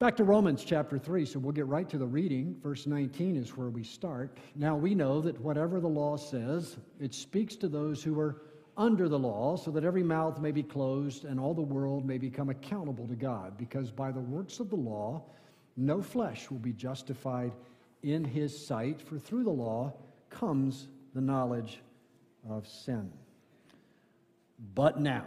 Back to Romans chapter 3, so we'll get right to the reading. Verse 19 is where we start. Now we know that whatever the law says, it speaks to those who are under the law, so that every mouth may be closed and all the world may become accountable to God. Because by the works of the law, no flesh will be justified in his sight, for through the law comes the knowledge of sin. But now,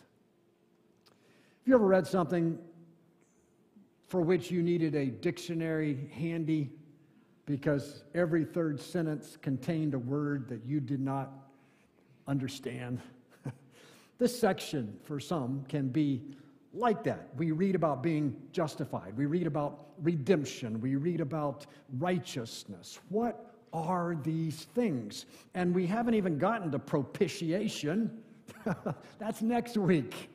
Have you ever read something for which you needed a dictionary handy because every third sentence contained a word that you did not understand? this section, for some, can be like that. We read about being justified, we read about redemption, we read about righteousness. What are these things? And we haven't even gotten to propitiation. That's next week.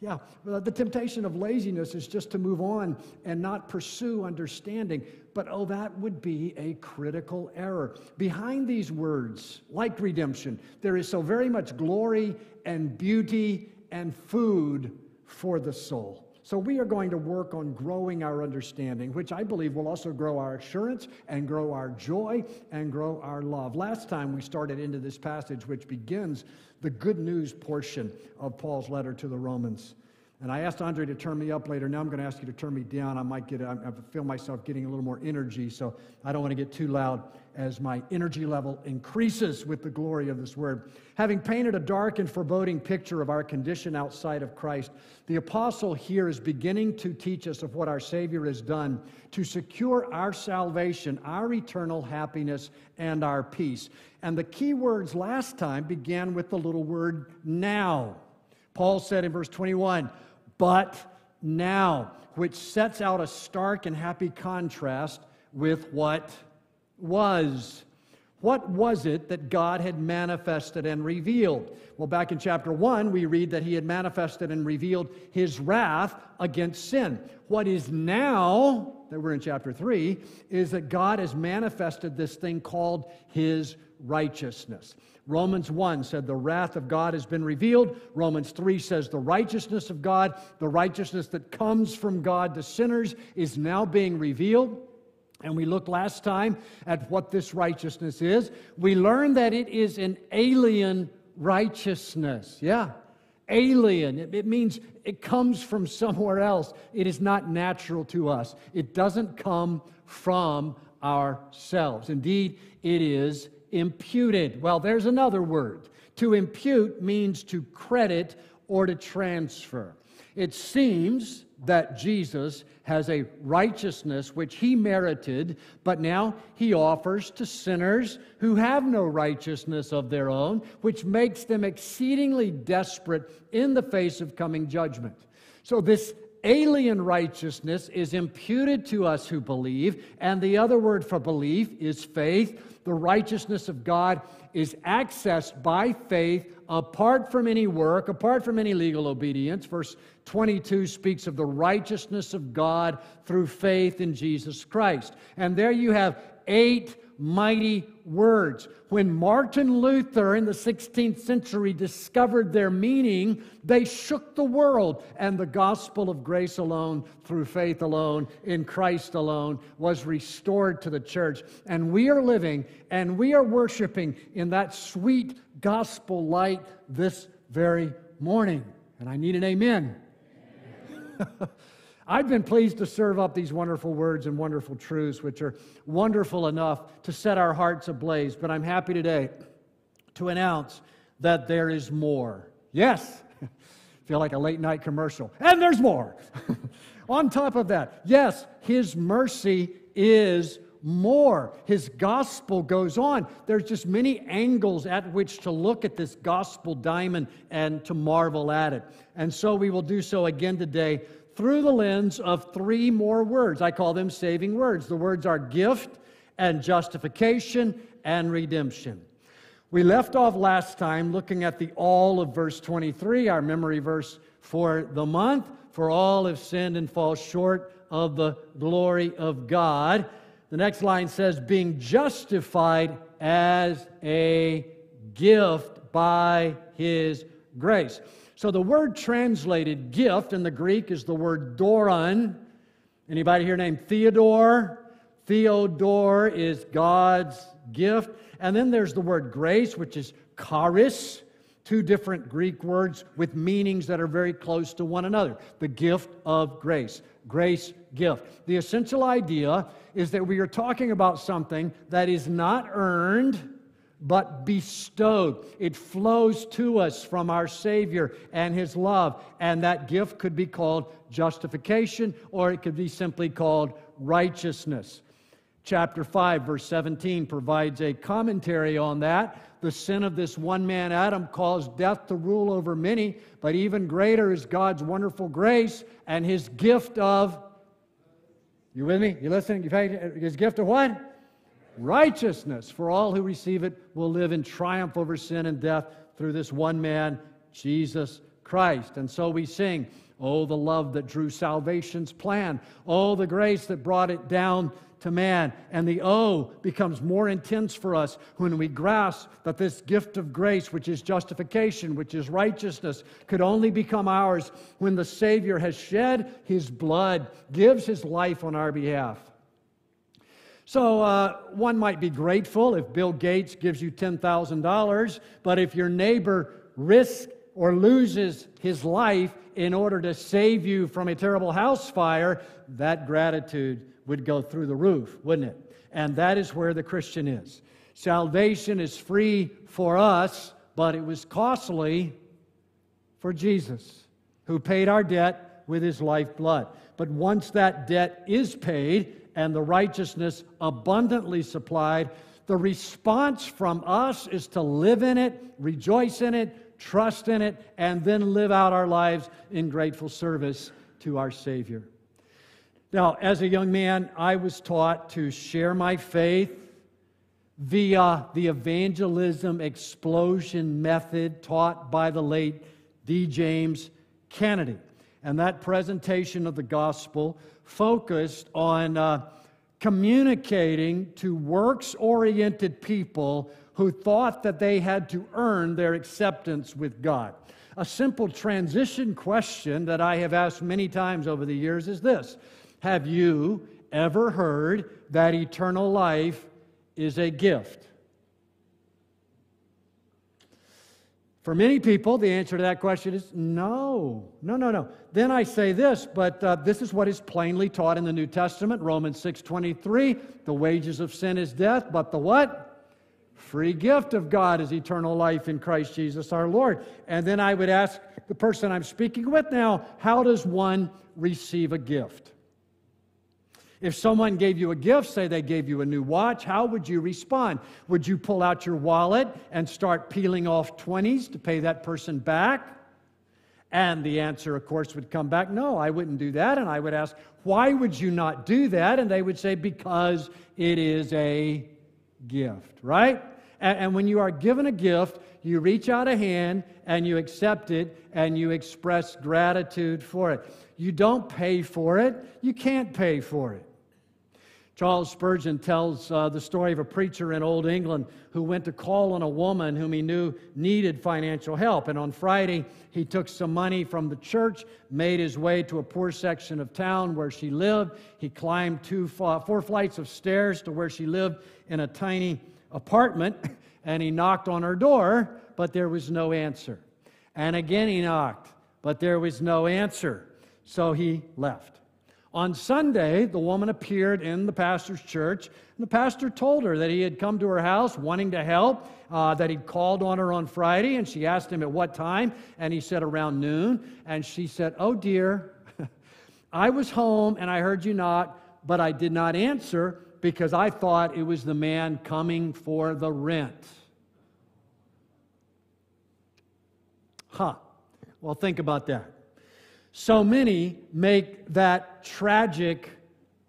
Yeah, the temptation of laziness is just to move on and not pursue understanding. But oh, that would be a critical error. Behind these words, like redemption, there is so very much glory and beauty and food for the soul. So we are going to work on growing our understanding, which I believe will also grow our assurance and grow our joy and grow our love. Last time we started into this passage, which begins the good news portion of Paul's letter to the Romans. And I asked Andre to turn me up later. Now I'm going to ask you to turn me down. I might get, I feel myself getting a little more energy, so I don't want to get too loud as my energy level increases with the glory of this word. Having painted a dark and foreboding picture of our condition outside of Christ, the apostle here is beginning to teach us of what our Savior has done to secure our salvation, our eternal happiness, and our peace. And the key words last time began with the little word now. Paul said in verse 21, but now, which sets out a stark and happy contrast with what was. What was it that God had manifested and revealed? Well, back in chapter 1, we read that he had manifested and revealed his wrath against sin. What is now, that we're in chapter 3, is that God has manifested this thing called his righteousness. Romans 1 said the wrath of God has been revealed. Romans 3 says the righteousness of God, the righteousness that comes from God to sinners, is now being revealed. And we looked last time at what this righteousness is. We learned that it is an alien righteousness. Yeah, alien. It, it, means it comes from somewhere else. It is not natural to us, it doesn't come from ourselves. Indeed, it is imputed. Well, there's another word. To impute means to credit or to transfer. It seems that Jesus has a righteousness which he merited, but now he offers to sinners who have no righteousness of their own, which makes them exceedingly desperate in the face of coming judgment. So, this alien righteousness is imputed to us who believe, and the other word for belief is faith the righteousness of God is accessed by faith apart from any work, apart from any legal obedience. Verse 22 speaks of the righteousness of God through faith in Jesus Christ. And there you have eight mighty words. When Martin Luther in the 16th century discovered their meaning, they shook the world, and the gospel of grace alone, through faith alone, in Christ alone, was restored to the church. And we are living and we are worshiping in that sweet gospel light this very morning. And I need an amen. amen. I've been pleased to serve up these wonderful words and wonderful truths, which are wonderful enough to set our hearts ablaze. But I'm happy today to announce that there is more. Yes, feel like a late night commercial. And there's more. On top of that, yes, His mercy is more. His gospel goes on. There's just many angles at which to look at this gospel diamond and to marvel at it. And so we will do so again today through the lens of three more words. I call them saving words. The words are gift and justification and redemption. We left off last time looking at the all of verse 23, our memory verse for the month. For all have sinned and fall short of the glory of God. The next line says, being justified as a gift by his grace. So the word translated gift in the Greek is the word doron. Anybody here named Theodore? Theodore is God's gift. And then there's the word grace, which is charis, two different Greek words with meanings that are very close to one another. The gift of grace. Grace gift. The essential idea is that we are talking about something that is not earned but bestowed. It flows to us from our Savior and His love. And that gift could be called justification or it could be simply called righteousness. Chapter 5, verse 17 provides a commentary on that. The sin of this one man, Adam, caused death to rule over many, but even greater is God's wonderful grace and His gift of. You with me? You listening? You paying? his gift of what? Righteousness for all who receive it will live in triumph over sin and death through this one man, Jesus Christ. And so we sing, Oh, the love that drew salvation's plan. Oh, the grace that brought it down to man. And the oh becomes more intense for us when we grasp that this gift of grace, which is justification, which is righteousness, could only become ours when the Savior has shed his blood, gives his life on our behalf. So uh, one might be grateful if Bill Gates gives you $10,000, but if your neighbor risks or loses his life in order to save you from a terrible house fire, that gratitude would go through the roof, wouldn't it? And that is where the Christian is. Salvation is free for us, but it was costly for Jesus, who paid our debt with his lifeblood. But once that debt is paid, and the righteousness abundantly supplied. The response from us is to live in it, rejoice in it, trust in it, and then live out our lives in grateful service to our Savior. Now, as a young man, I was taught to share my faith via the evangelism explosion method taught by the late D. James Kennedy. And that presentation of the gospel focused on uh, communicating to works oriented people who thought that they had to earn their acceptance with God. A simple transition question that I have asked many times over the years is this Have you ever heard that eternal life is a gift? For many people, the answer to that question is no. No, no, no. Then I say this, but uh, this is what is plainly taught in the New Testament, Romans 6:23, the wages of sin is death, but the what? Free gift of God is eternal life in Christ Jesus our Lord. And then I would ask the person I'm speaking with now, how does one receive a gift? If someone gave you a gift, say they gave you a new watch, how would you respond? Would you pull out your wallet and start peeling off 20s to pay that person back? And the answer, of course, would come back, no, I wouldn't do that. And I would ask, why would you not do that? And they would say, because it is a gift, right? And, and when you are given a gift, you reach out a hand and you accept it and you express gratitude for it. You don't pay for it, you can't pay for it. Charles Spurgeon tells uh, the story of a preacher in Old England who went to call on a woman whom he knew needed financial help. And on Friday, he took some money from the church, made his way to a poor section of town where she lived. He climbed two, four flights of stairs to where she lived in a tiny apartment, and he knocked on her door, but there was no answer. And again, he knocked, but there was no answer. So he left. On Sunday, the woman appeared in the pastor's church, and the pastor told her that he had come to her house wanting to help, uh, that he'd called on her on Friday, and she asked him at what time, and he said around noon. And she said, Oh dear, I was home and I heard you knock, but I did not answer because I thought it was the man coming for the rent. Huh. Well, think about that. So many make that tragic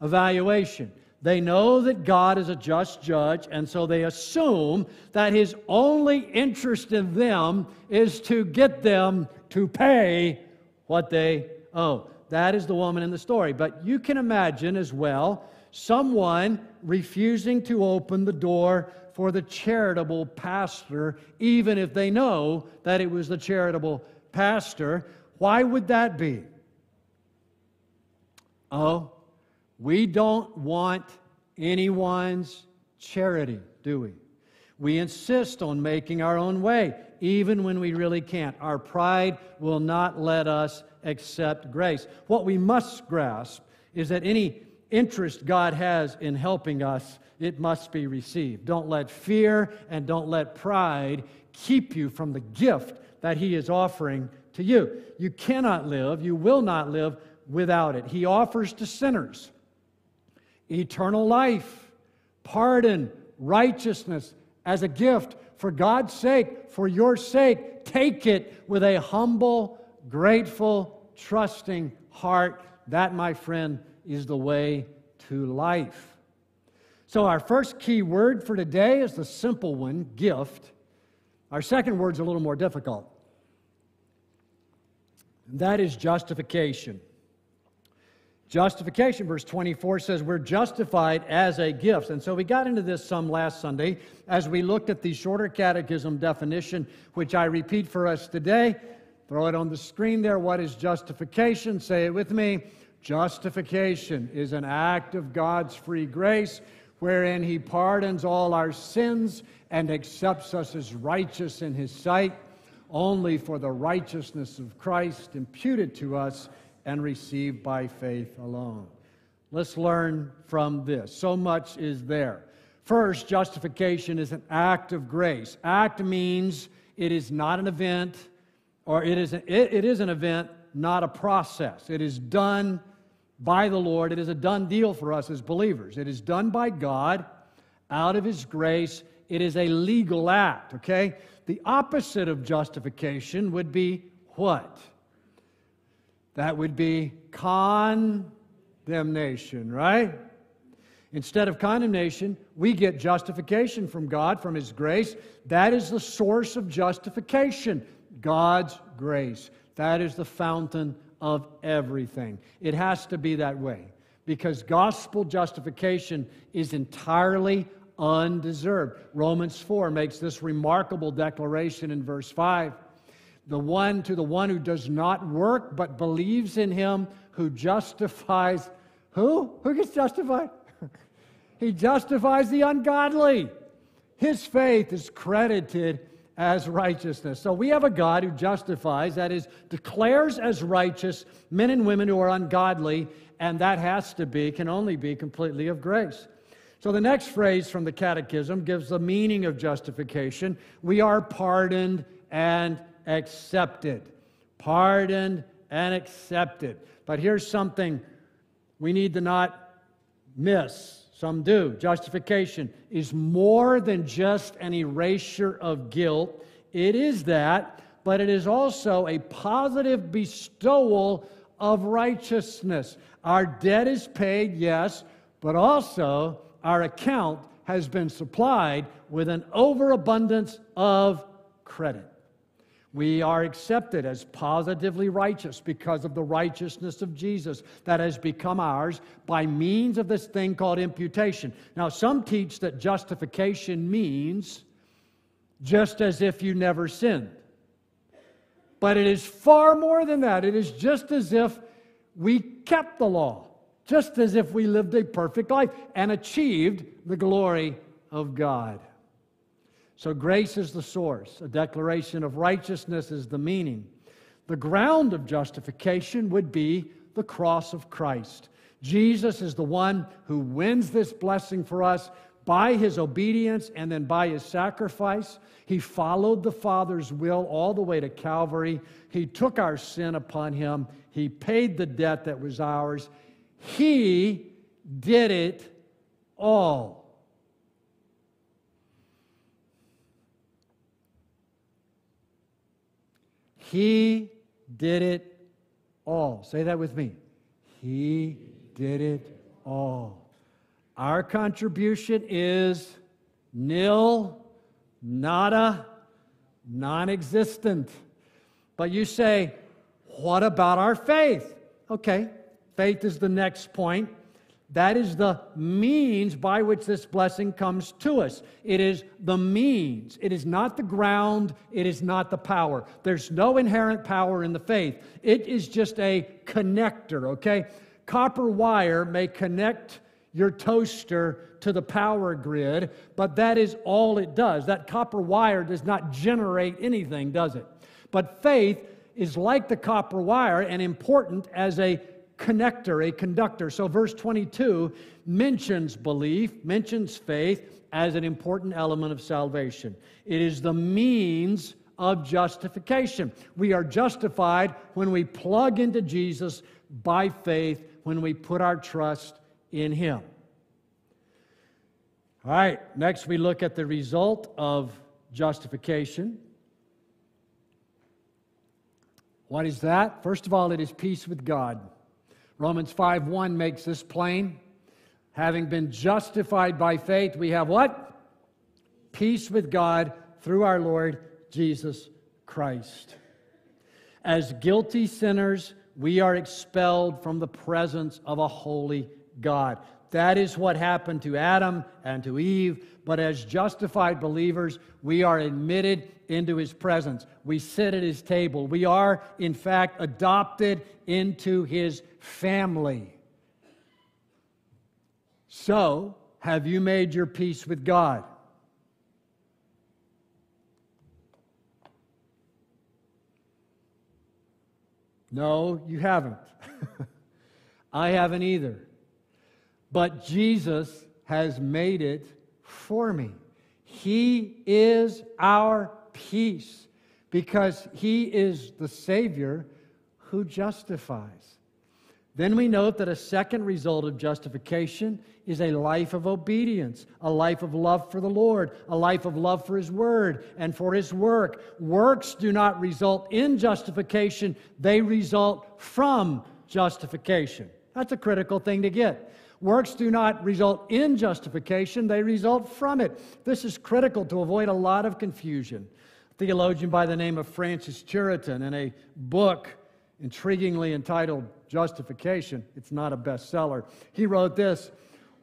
evaluation. They know that God is a just judge, and so they assume that his only interest in them is to get them to pay what they owe. That is the woman in the story. But you can imagine as well someone refusing to open the door for the charitable pastor, even if they know that it was the charitable pastor. Why would that be? Oh, we don't want anyone's charity, do we? We insist on making our own way, even when we really can't. Our pride will not let us accept grace. What we must grasp is that any interest God has in helping us, it must be received. Don't let fear and don't let pride keep you from the gift that He is offering to you. You cannot live, you will not live without it. He offers to sinners eternal life, pardon, righteousness as a gift. For God's sake, for your sake, take it with a humble, grateful, trusting heart. That, my friend, is the way to life. So, our first key word for today is the simple one gift. Our second word is a little more difficult. That is justification. Justification, verse 24 says, We're justified as a gift. And so we got into this some last Sunday as we looked at the shorter catechism definition, which I repeat for us today. Throw it on the screen there. What is justification? Say it with me. Justification is an act of God's free grace wherein He pardons all our sins and accepts us as righteous in His sight only for the righteousness of Christ imputed to us and received by faith alone. Let's learn from this. So much is there. First, justification is an act of grace. Act means it is not an event, or it is, an, it, it is an event, not a process. It is done by the Lord. It is a done deal for us as believers. It is done by God out of His grace. It is a legal act, okay? The opposite of justification would be what? That would be condemnation, right? Instead of condemnation, we get justification from God, from His grace. That is the source of justification, God's grace. That is the fountain of everything. It has to be that way because gospel justification is entirely undeserved. Romans 4 makes this remarkable declaration in verse 5 the one to the one who does not work but believes in him who justifies who? Who gets justified? he justifies the ungodly. His faith is credited as righteousness. So we have a God who justifies, that is, declares as righteous men and women who are ungodly, and that has to be, can only be completely of grace. So the next phrase from the Catechism gives the meaning of justification. We are pardoned and accepted. Pardoned and accepted. But here's something we need to not miss. Some do. Justification is more than just an erasure of guilt. It is that, but it is also a positive bestowal of righteousness. Our debt is paid, yes, but also our account has been supplied with an overabundance of credit. We are accepted as positively righteous because of the righteousness of Jesus that has become ours by means of this thing called imputation. Now, some teach that justification means just as if you never sinned. But it is far more than that. It is just as if we kept the law, just as if we lived a perfect life and achieved the glory of God. So grace is the source, a declaration of righteousness is the meaning. The ground of justification would be the cross of Christ. Jesus is the one who wins this blessing for us by his obedience and then by his sacrifice. He followed the Father's will all the way to Calvary. He took our sin upon him. He paid the debt that was ours. He did it all. He did it all. Say that with me. He did it all. Our contribution is nil, nada, non existent. But you say, what about our faith? Okay, faith is the next point. That is the means by which this blessing comes to us. It is the means. It is not the ground. It is not the power. There's no inherent power in the faith. It is just a connector, okay? Copper wire may connect your toaster to the power grid, but that is all it does. That copper wire does not generate anything, does it? But faith is like the copper wire and important as a connector, a conductor. So, verse 22 mentions belief, mentions faith as an important element of salvation. It is the means of justification. We are justified when we plug into Jesus by faith, when we put our trust in Him. All right, next we look at the result of justification. What is that? First of all, it is peace with God. Romans 5 1 makes this plain. Having been justified by faith, we have what? Peace with God through our Lord Jesus Christ. As guilty sinners, we are expelled from the presence of a holy God. That is what happened to Adam and to Eve. But as justified believers, we are admitted into his presence. We sit at his table. We are, in fact, adopted into his family. So, have you made your peace with God? No, you haven't. I haven't either. But Jesus has made it for me. He is our peace because He is the Savior who justifies. Then we note that a second result of justification is a life of obedience, a life of love for the Lord, a life of love for His Word and for His work. Works do not result in justification, they result from justification. That's a critical thing to get. Works do not result in justification, they result from it. This is critical to avoid a lot of confusion. A theologian by the name of Francis Turretin, in a book intriguingly entitled Justification, it's not a bestseller, he wrote this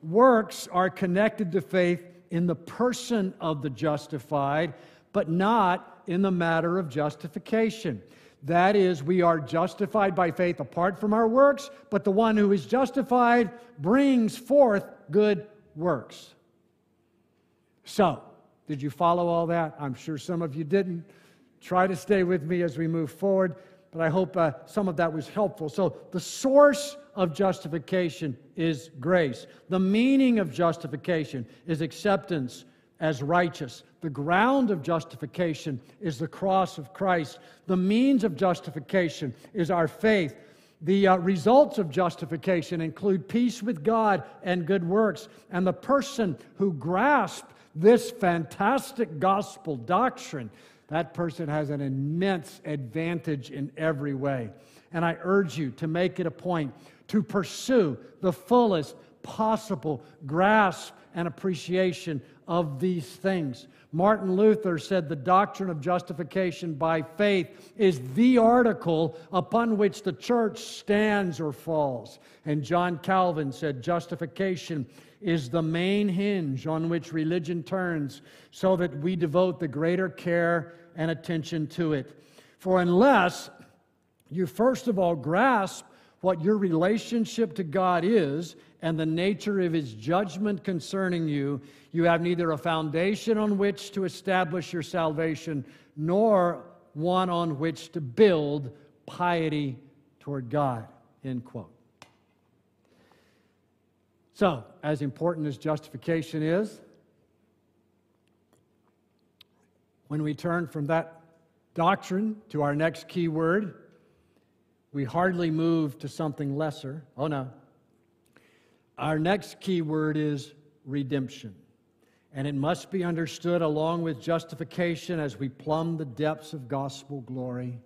Works are connected to faith in the person of the justified, but not in the matter of justification. That is, we are justified by faith apart from our works, but the one who is justified brings forth good works. So, did you follow all that? I'm sure some of you didn't. Try to stay with me as we move forward, but I hope uh, some of that was helpful. So, the source of justification is grace. The meaning of justification is acceptance as righteous. The ground of justification is the cross of Christ. The means of justification is our faith. The uh, results of justification include peace with God and good works. And the person who grasps this fantastic gospel doctrine, that person has an immense advantage in every way. And I urge you to make it a point to pursue the fullest possible grasp and appreciation of these things. Martin Luther said the doctrine of justification by faith is the article upon which the church stands or falls. And John Calvin said justification is the main hinge on which religion turns so that we devote the greater care and attention to it. For unless you first of all grasp what your relationship to God is and the nature of his judgment concerning you, you have neither a foundation on which to establish your salvation nor one on which to build piety toward God. End quote. So, as important as justification is, when we turn from that doctrine to our next key word, we hardly move to something lesser. Oh no. Our next key word is redemption. And it must be understood along with justification as we plumb the depths of gospel glory.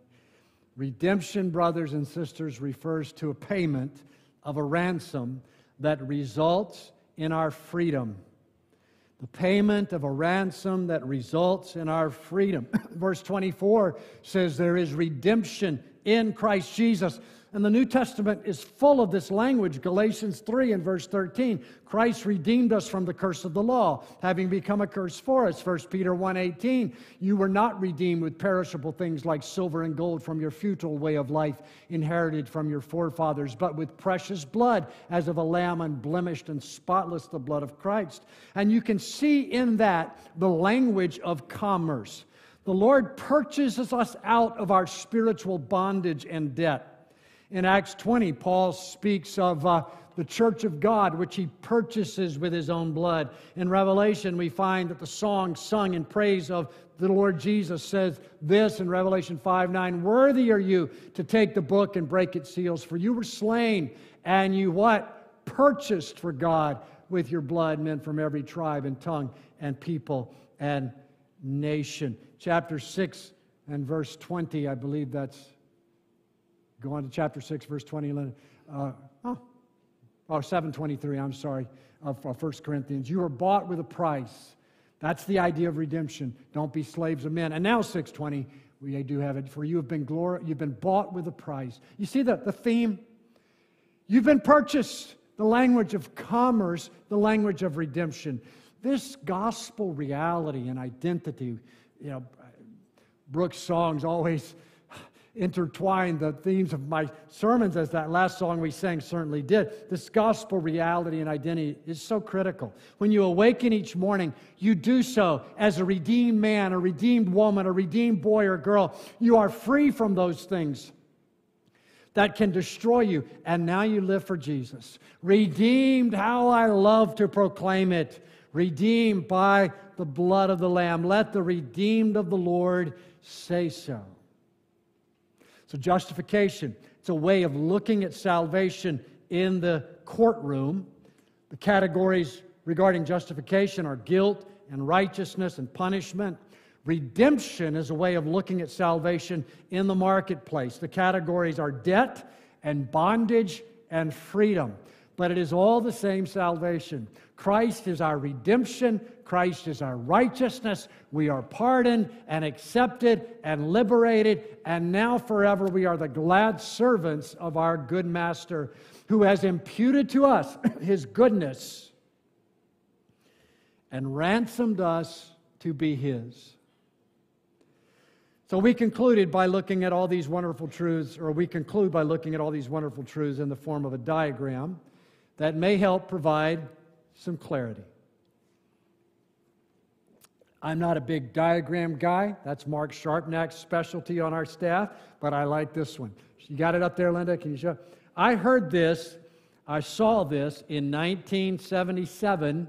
Redemption, brothers and sisters, refers to a payment of a ransom that results in our freedom. The payment of a ransom that results in our freedom. Verse 24 says there is redemption in Christ Jesus and the New Testament is full of this language. Galatians 3 and verse 13. Christ redeemed us from the curse of the law, having become a curse for us. 1 Peter 1:18. You were not redeemed with perishable things like silver and gold from your futile way of life inherited from your forefathers, but with precious blood, as of a lamb unblemished and spotless, the blood of Christ. And you can see in that the language of commerce. The Lord purchases us out of our spiritual bondage and debt. In Acts 20, Paul speaks of uh, the church of God, which he purchases with his own blood. In Revelation, we find that the song sung in praise of the Lord Jesus says this in Revelation 5 9 Worthy are you to take the book and break its seals, for you were slain, and you what? Purchased for God with your blood men from every tribe and tongue and people and nation. Chapter 6 and verse 20, I believe that's Go on to chapter 6, verse 20. Uh, oh, oh, 723, I'm sorry, of, of 1 Corinthians. You are bought with a price. That's the idea of redemption. Don't be slaves of men. And now 620, we do have it. For you have been glor- you've been bought with a price. You see the, the theme? You've been purchased. The language of commerce, the language of redemption. This gospel reality and identity, you know, Brooks' songs always intertwine the themes of my sermons, as that last song we sang certainly did. This gospel reality and identity is so critical. When you awaken each morning, you do so as a redeemed man, a redeemed woman, a redeemed boy or girl. You are free from those things that can destroy you, and now you live for Jesus. Redeemed, how I love to proclaim it. Redeemed by the blood of the Lamb. Let the redeemed of the Lord say so. So, justification, it's a way of looking at salvation in the courtroom. The categories regarding justification are guilt and righteousness and punishment. Redemption is a way of looking at salvation in the marketplace. The categories are debt and bondage and freedom but it is all the same salvation. Christ is our redemption, Christ is our righteousness. We are pardoned and accepted and liberated, and now forever we are the glad servants of our good Master who has imputed to us his goodness and ransomed us to be his. So we concluded by looking at all these wonderful truths, or we conclude by looking at all these wonderful truths in the form of a diagram that may help provide some clarity. I'm not a big diagram guy. That's Mark Sharpnack's specialty on our staff, but I like this one. You got it up there, Linda? Can you show? I heard this, I saw this in 1977,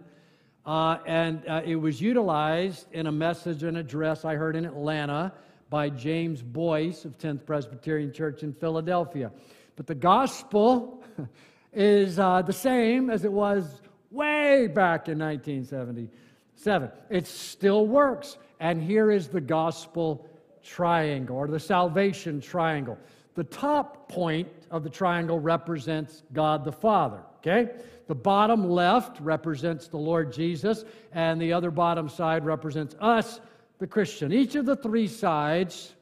uh, and uh, it was utilized in a message and address I heard in Atlanta by James Boice of 10th Presbyterian Church in Philadelphia. But the gospel is uh, the same as it was way back in 1977. It still works. And here is the gospel triangle or the salvation triangle. The top point of the triangle represents God the Father, okay? The bottom left represents the Lord Jesus, and the other bottom side represents us, the Christian. Each of the three sides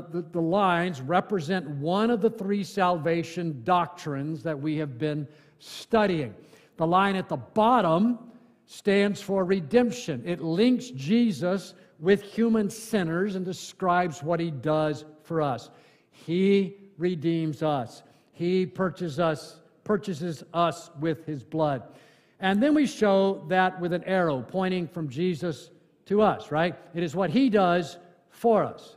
the, the, the, lines represent one of the three salvation doctrines that we have been studying. The line at the bottom stands for redemption, it links Jesus with human sinners and describes what he does for us. He redeems us, he purchases us, purchases us with his blood. And then we show that with an arrow pointing from Jesus to us, right? It is what he does for us.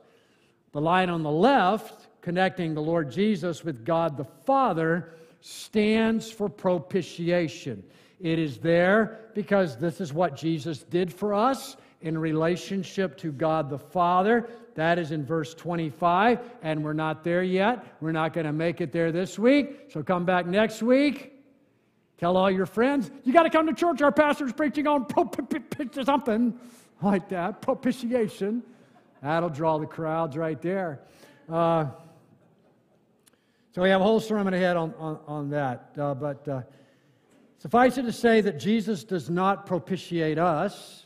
The line on the left, connecting the Lord Jesus with God the Father, stands for propitiation. It is there because this is what Jesus did for us in relationship to God the Father. That is in verse 25, and we're not there yet. We're not going to make it there this week. So come back next week. Tell all your friends, you got to come to church. Our pastor's preaching on something like that, propitiation. That'll draw the crowds right there. Uh, so we have a whole sermon ahead on, on, on that. Uh, but uh, suffice it to say that Jesus does not propitiate us,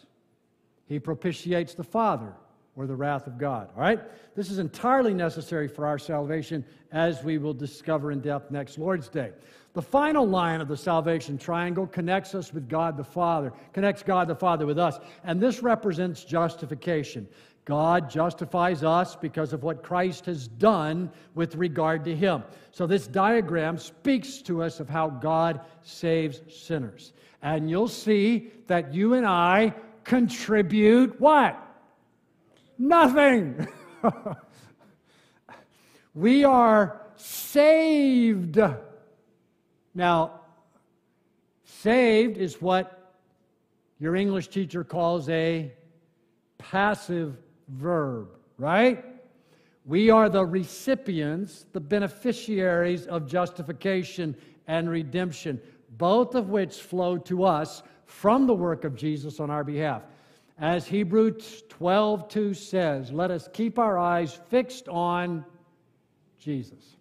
he propitiates the Father or the wrath of God. All right? This is entirely necessary for our salvation, as we will discover in depth next Lord's Day. The final line of the salvation triangle connects us with God the Father, connects God the Father with us, and this represents justification. God justifies us because of what Christ has done with regard to him. So, this diagram speaks to us of how God saves sinners. And you'll see that you and I contribute what? Nothing. we are saved. Now, saved is what your English teacher calls a passive verb, right? We are the recipients, the beneficiaries of justification and redemption, both of which flow to us from the work of Jesus on our behalf. As Hebrews 12:2 says, let us keep our eyes fixed on Jesus,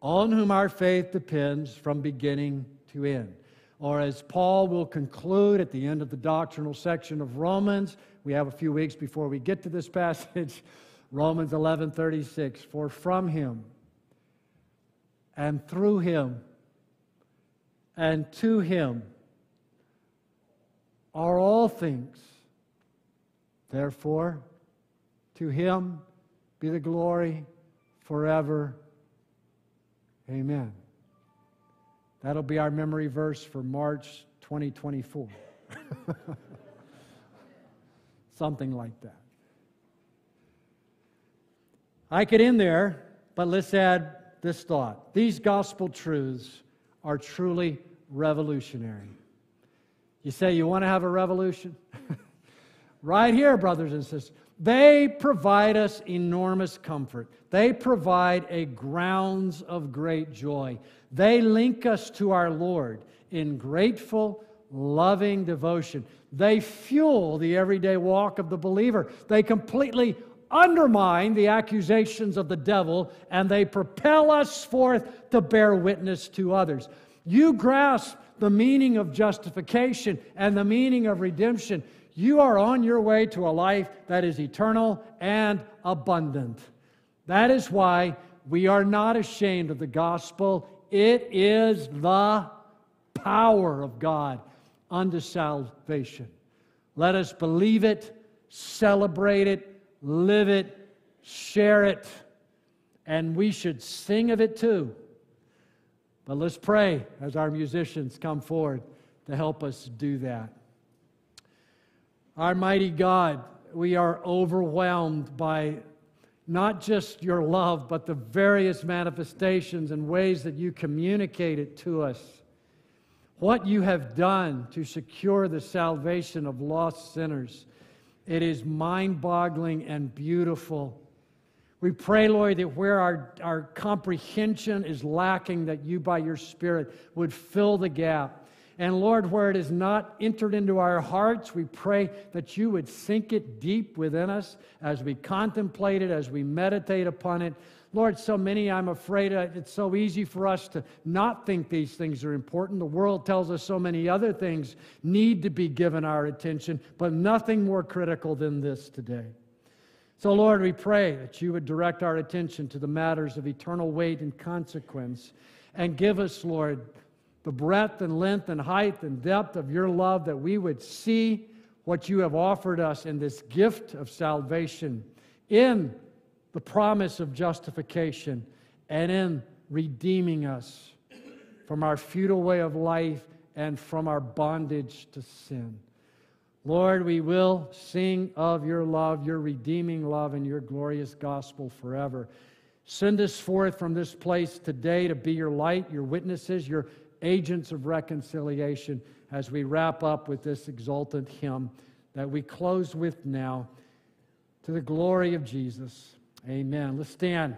on whom our faith depends from beginning to end. Or as Paul will conclude at the end of the doctrinal section of Romans, we have a few weeks before we get to this passage, Romans 11:36, for from him and through him and to him are all things. Therefore, to him be the glory forever. Amen. That'll be our memory verse for March 2024. Something like that. I could end there, but let's add this thought. These gospel truths are truly revolutionary. You say you want to have a revolution? right here, brothers and sisters. They provide us enormous comfort. They provide a grounds of great joy. They link us to our Lord in grateful, loving devotion. They fuel the everyday walk of the believer. They completely undermine the accusations of the devil and they propel us forth to bear witness to others. You grasp the meaning of justification and the meaning of redemption, you are on your way to a life that is eternal and abundant. That is why we are not ashamed of the gospel. It is the power of God unto salvation. Let us believe it, celebrate it, live it, share it, and we should sing of it too. But let's pray as our musicians come forward to help us do that. Our mighty God, we are overwhelmed by not just your love, but the various manifestations and ways that you communicate it to us. What you have done to secure the salvation of lost sinners. It is mind boggling and beautiful. We pray, Lord, that where our, our comprehension is lacking, that you by your Spirit would fill the gap. And Lord, where it is not entered into our hearts, we pray that you would sink it deep within us as we contemplate it, as we meditate upon it. Lord, so many, I'm afraid it's so easy for us to not think these things are important. The world tells us so many other things need to be given our attention, but nothing more critical than this today. So, Lord, we pray that you would direct our attention to the matters of eternal weight and consequence and give us, Lord, the breadth and length and height and depth of your love that we would see what you have offered us in this gift of salvation, in the promise of justification, and in redeeming us from our futile way of life and from our bondage to sin. Lord, we will sing of your love, your redeeming love, and your glorious gospel forever. Send us forth from this place today to be your light, your witnesses, your agents of reconciliation as we wrap up with this exultant hymn that we close with now to the glory of Jesus. Amen. Let's stand.